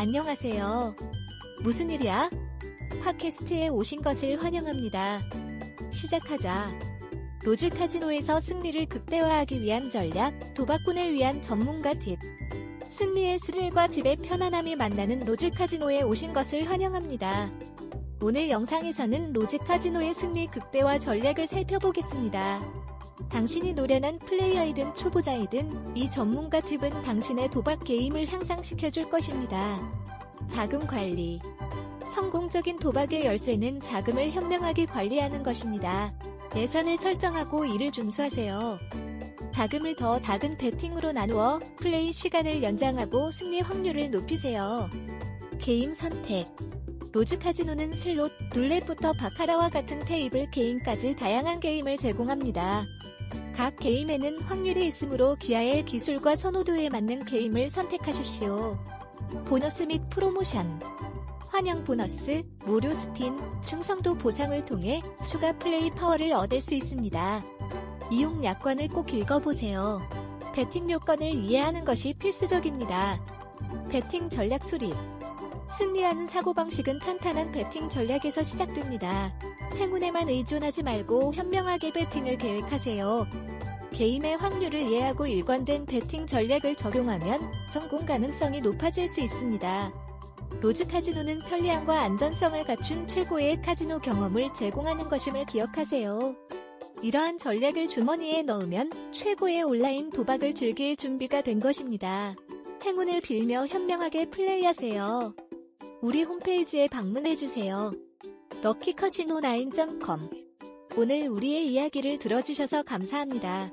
안녕하세요. 무슨 일이야? 팟캐스트에 오신 것을 환영합니다. 시작하자. 로즈 카지노에서 승리를 극대화하기 위한 전략, 도박꾼을 위한 전문가 팁. 승리의 스릴과 집의 편안함이 만나는 로즈 카지노에 오신 것을 환영합니다. 오늘 영상에서는 로즈 카지노의 승리 극대화 전략을 살펴보겠습니다. 당신이 노련한 플레이어이든 초보자이든 이 전문가 팁은 당신의 도박 게임을 향상시켜줄 것입니다. 자금 관리. 성공적인 도박의 열쇠는 자금을 현명하게 관리하는 것입니다. 예산을 설정하고 이를 준수하세요. 자금을 더 작은 베팅으로 나누어 플레이 시간을 연장하고 승리 확률을 높이세요. 게임 선택. 로즈 카지노는 슬롯, 룰렛부터 바카라와 같은 테이블 게임까지 다양한 게임을 제공합니다. 각 게임에는 확률이 있으므로 귀하의 기술과 선호도에 맞는 게임을 선택하십시오. 보너스 및 프로모션 환영 보너스, 무료 스핀, 충성도 보상을 통해 추가 플레이 파워를 얻을 수 있습니다. 이용 약관을 꼭 읽어보세요. 배팅 요건을 이해하는 것이 필수적입니다. 배팅 전략 수립 승리하는 사고방식은 탄탄한 배팅 전략에서 시작됩니다. 행운에만 의존하지 말고 현명하게 배팅을 계획하세요. 게임의 확률을 이해하고 일관된 배팅 전략을 적용하면 성공 가능성이 높아질 수 있습니다. 로즈 카지노는 편리함과 안전성을 갖춘 최고의 카지노 경험을 제공하는 것임을 기억하세요. 이러한 전략을 주머니에 넣으면 최고의 온라인 도박을 즐길 준비가 된 것입니다. 행운을 빌며 현명하게 플레이하세요. 우리 홈페이지에 방문해주세요. 럭키커시노9.com 오늘 우리의 이야기를 들어주셔서 감사합니다.